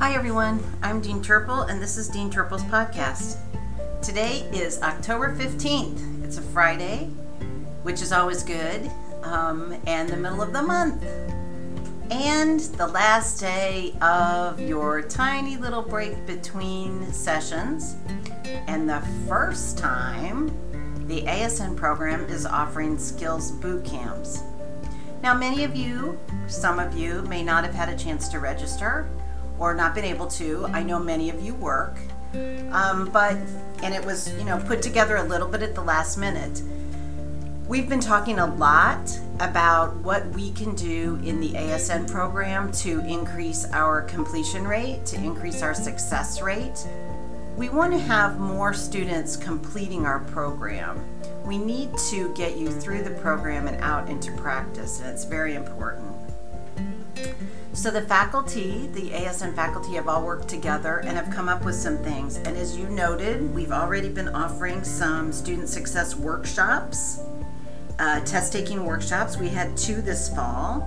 Hi, everyone. I'm Dean Turple, and this is Dean Turple's podcast. Today is October 15th. It's a Friday, which is always good, um, and the middle of the month. And the last day of your tiny little break between sessions. And the first time the ASN program is offering skills boot camps. Now, many of you, some of you, may not have had a chance to register or not been able to. I know many of you work, um, but and it was you know put together a little bit at the last minute. We've been talking a lot about what we can do in the ASN program to increase our completion rate, to increase our success rate. We want to have more students completing our program. We need to get you through the program and out into practice, and it's very important. So the faculty, the ASN faculty, have all worked together and have come up with some things. And as you noted, we've already been offering some student success workshops, uh, test taking workshops. We had two this fall.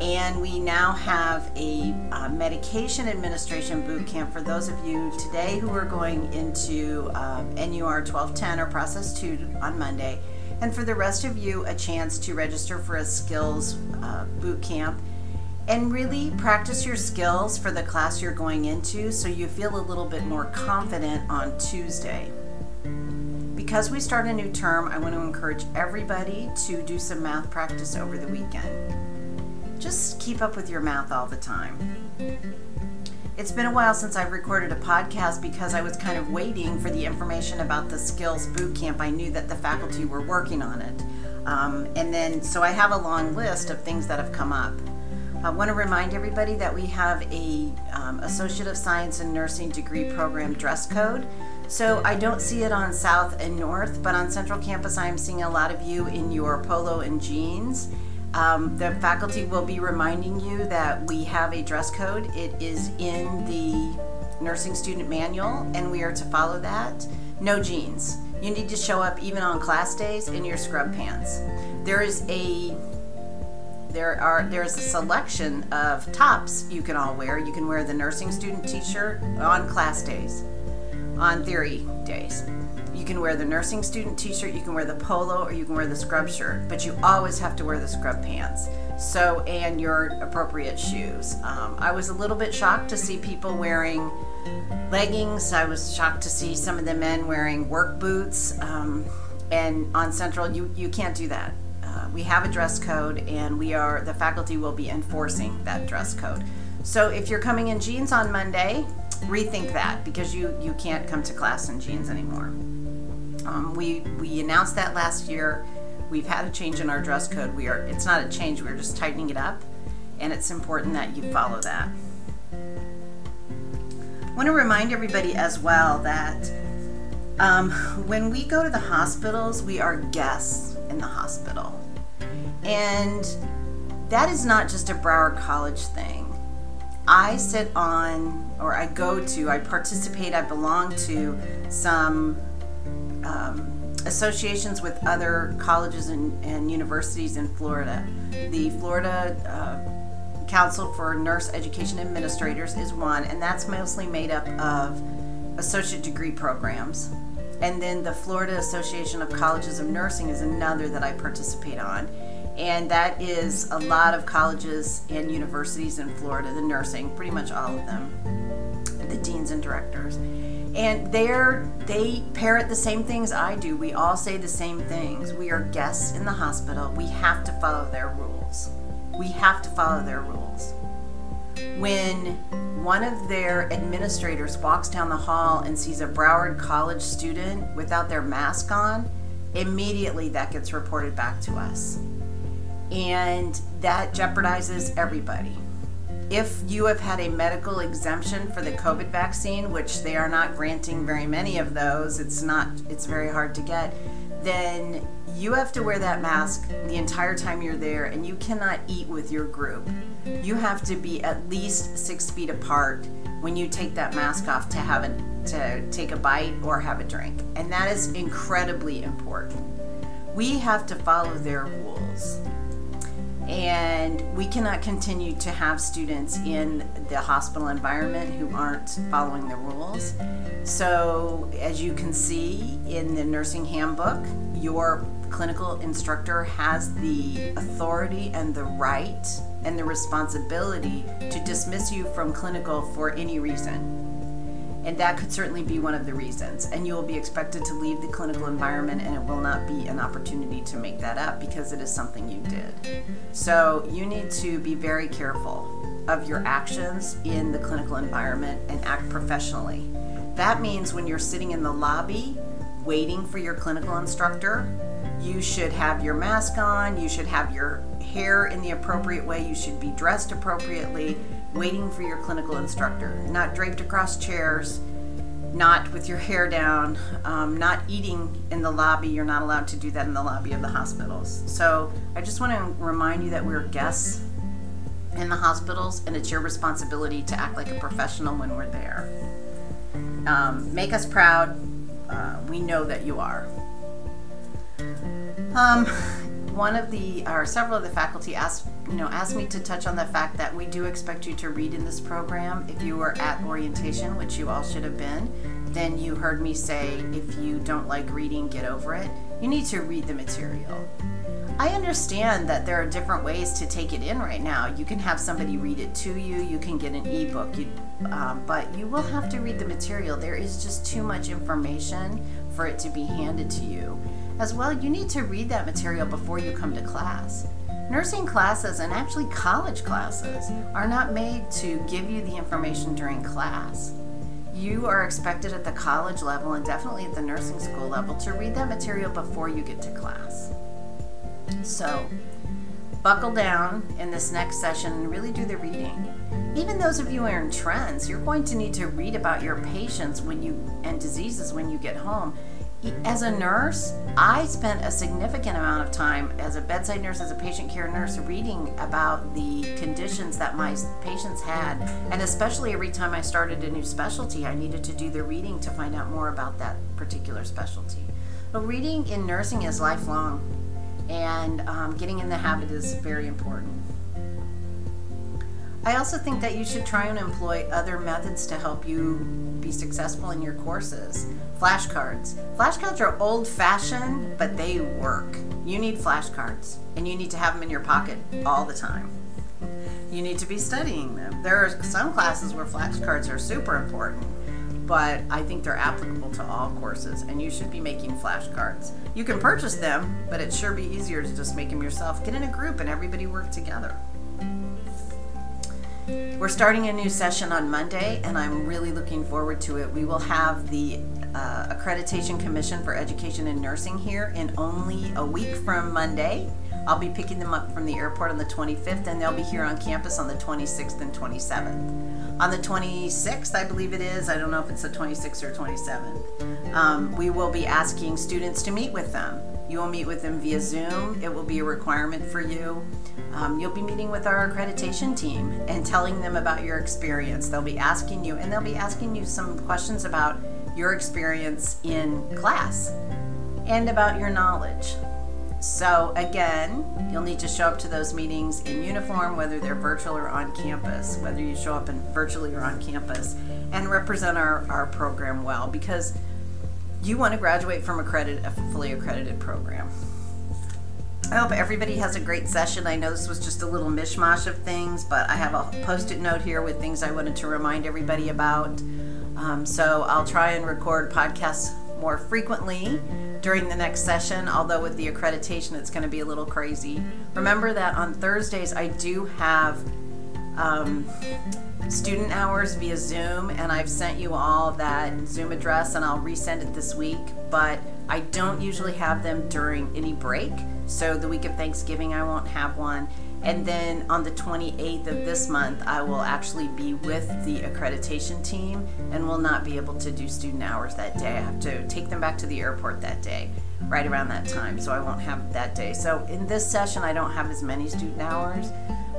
And we now have a uh, medication administration boot camp for those of you today who are going into uh, NUR 1210 or Process 2 on Monday. And for the rest of you, a chance to register for a skills uh, boot camp and really practice your skills for the class you're going into so you feel a little bit more confident on Tuesday. Because we start a new term, I want to encourage everybody to do some math practice over the weekend. Just keep up with your math all the time. It's been a while since I've recorded a podcast because I was kind of waiting for the information about the skills boot camp. I knew that the faculty were working on it. Um, and then, so I have a long list of things that have come up. I want to remind everybody that we have a um, Associate of Science and Nursing degree program dress code. So I don't see it on South and North, but on Central Campus, I'm seeing a lot of you in your polo and jeans. Um, the faculty will be reminding you that we have a dress code. It is in the nursing student manual, and we are to follow that. No jeans. You need to show up even on class days in your scrub pants. There is a there are there's a selection of tops you can all wear. You can wear the nursing student t-shirt on class days, on theory days. You can wear the nursing student t-shirt, you can wear the polo, or you can wear the scrub shirt, but you always have to wear the scrub pants. So, and your appropriate shoes. Um, I was a little bit shocked to see people wearing leggings. I was shocked to see some of the men wearing work boots. Um, and on Central, you, you can't do that we have a dress code and we are the faculty will be enforcing that dress code. So if you're coming in jeans on monday rethink that because you you can't come to class in jeans anymore. Um, we we announced that last year. We've had a change in our dress code. We are it's not a change. We're just tightening it up and it's important that you follow that. I want to remind everybody as well that um, when we go to the hospitals, we are guests in the hospital. And that is not just a Broward College thing. I sit on, or I go to, I participate, I belong to some um, associations with other colleges and, and, universities in Florida. The Florida uh, Council for Nurse Education Administrators is one, and that's mostly made up of associate degree programs. And then the Florida Association of Colleges of Nursing is another that I participate on and that is a lot of colleges and universities in Florida, the nursing, pretty much all of them, the deans and directors. And they're they parrot the same things I do. We all say the same things. We are guests in the hospital. We have to follow their rules. We have to follow their rules. When one of their administrators walks down the hall and sees a Broward College student without their mask on, immediately that gets reported back to us and that jeopardizes everybody. If you have had a medical exemption for the COVID vaccine, which they are not granting very many of those, it's not it's very hard to get, then you have to wear that mask the entire time you're there and you cannot eat with your group. You have to be at least six feet apart when you take that mask off to have a to take a bite or have a drink. And that is incredibly important. We have to follow their rules. And we cannot continue to have students in the hospital environment who aren't following the rules. So, as you can see in the nursing handbook, your clinical instructor has the authority and the right and the responsibility to dismiss you from clinical for any reason. And that could certainly be one of the reasons. And you will be expected to leave the clinical environment, and it will not be an opportunity to make that up because it is something you did. So you need to be very careful of your actions in the clinical environment and act professionally. That means when you're sitting in the lobby waiting for your clinical instructor, you should have your mask on, you should have your hair in the appropriate way, you should be dressed appropriately, waiting for your clinical instructor, not draped across chairs, not with your hair down, um, not eating in the lobby. You're not allowed to do that in the lobby of the hospitals. So I just want to remind you that we're guests in the hospitals, and it's your responsibility to act like a professional when we're there. Um, make us proud. Uh, we know that you are. Um, one of the, or several of the faculty asked, you know, asked me to touch on the fact that we do expect you to read in this program. If you were at orientation, which you all should have been, then you heard me say, if you don't like reading, get over it. You need to read the material. I understand that there are different ways to take it in right now. You can have somebody read it to you, you can get an ebook, you, um, but you will have to read the material. There is just too much information for it to be handed to you. As well, you need to read that material before you come to class. Nursing classes and actually college classes are not made to give you the information during class. You are expected at the college level and definitely at the nursing school level to read that material before you get to class. So, buckle down in this next session and really do the reading. Even those of you who are in trends, you're going to need to read about your patients when you and diseases when you get home as a nurse, I spent a significant amount of time as a bedside nurse, as a patient care nurse, reading about the conditions that my patients had. And especially every time I started a new specialty, I needed to do the reading to find out more about that particular specialty. But reading in nursing is lifelong, and um, getting in the habit is very important. I also think that you should try and employ other methods to help you be successful in your courses. Flashcards. Flashcards are old fashioned, but they work. You need flashcards, and you need to have them in your pocket all the time. You need to be studying them. There are some classes where flashcards are super important, but I think they're applicable to all courses, and you should be making flashcards. You can purchase them, but it sure be easier to just make them yourself. Get in a group and everybody work together. We're starting a new session on Monday, and I'm really looking forward to it. We will have the uh, Accreditation Commission for Education and Nursing here in only a week from Monday. I'll be picking them up from the airport on the 25th, and they'll be here on campus on the 26th and 27th. On the 26th, I believe it is, I don't know if it's the 26th or 27th, um, we will be asking students to meet with them. You will meet with them via Zoom. It will be a requirement for you. Um, you'll be meeting with our accreditation team and telling them about your experience. They'll be asking you, and they'll be asking you some questions about your experience in class and about your knowledge. So, again, you'll need to show up to those meetings in uniform, whether they're virtual or on campus, whether you show up in virtually or on campus, and represent our, our program well because you want to graduate from accredited, a fully accredited program. I hope everybody has a great session. I know this was just a little mishmash of things, but I have a post it note here with things I wanted to remind everybody about. Um, so I'll try and record podcasts more frequently during the next session, although with the accreditation, it's going to be a little crazy. Remember that on Thursdays, I do have um, student hours via Zoom, and I've sent you all that Zoom address, and I'll resend it this week. But I don't usually have them during any break. So the week of Thanksgiving, I won't have one. And then on the 28th of this month, I will actually be with the accreditation team and will not be able to do student hours that day. I have to take them back to the airport that day, right around that time. So I won't have that day. So in this session, I don't have as many student hours.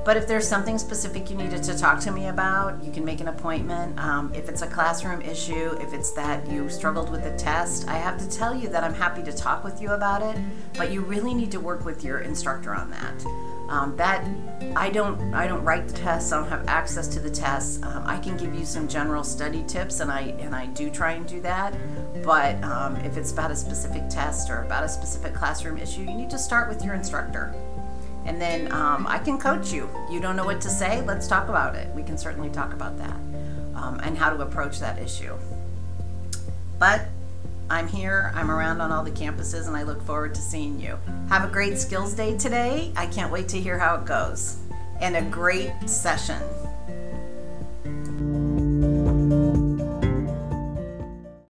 But if there's something specific you needed to talk to me about, you can make an appointment. Um, if it's a classroom issue, if it's that you struggled with a test, I have to tell you that I'm happy to talk with you about it, but you really need to work with your instructor on that. Um, that I don't I don't write the tests. I don't have access to the tests. Um, I can give you some general study tips, and I and I do try and do that. But um, if it's about a specific test or about a specific classroom issue, you need to start with your instructor. And then um, I can coach you. You don't know what to say? Let's talk about it. We can certainly talk about that um, and how to approach that issue. But I'm here, I'm around on all the campuses, and I look forward to seeing you. Have a great skills day today. I can't wait to hear how it goes. And a great session.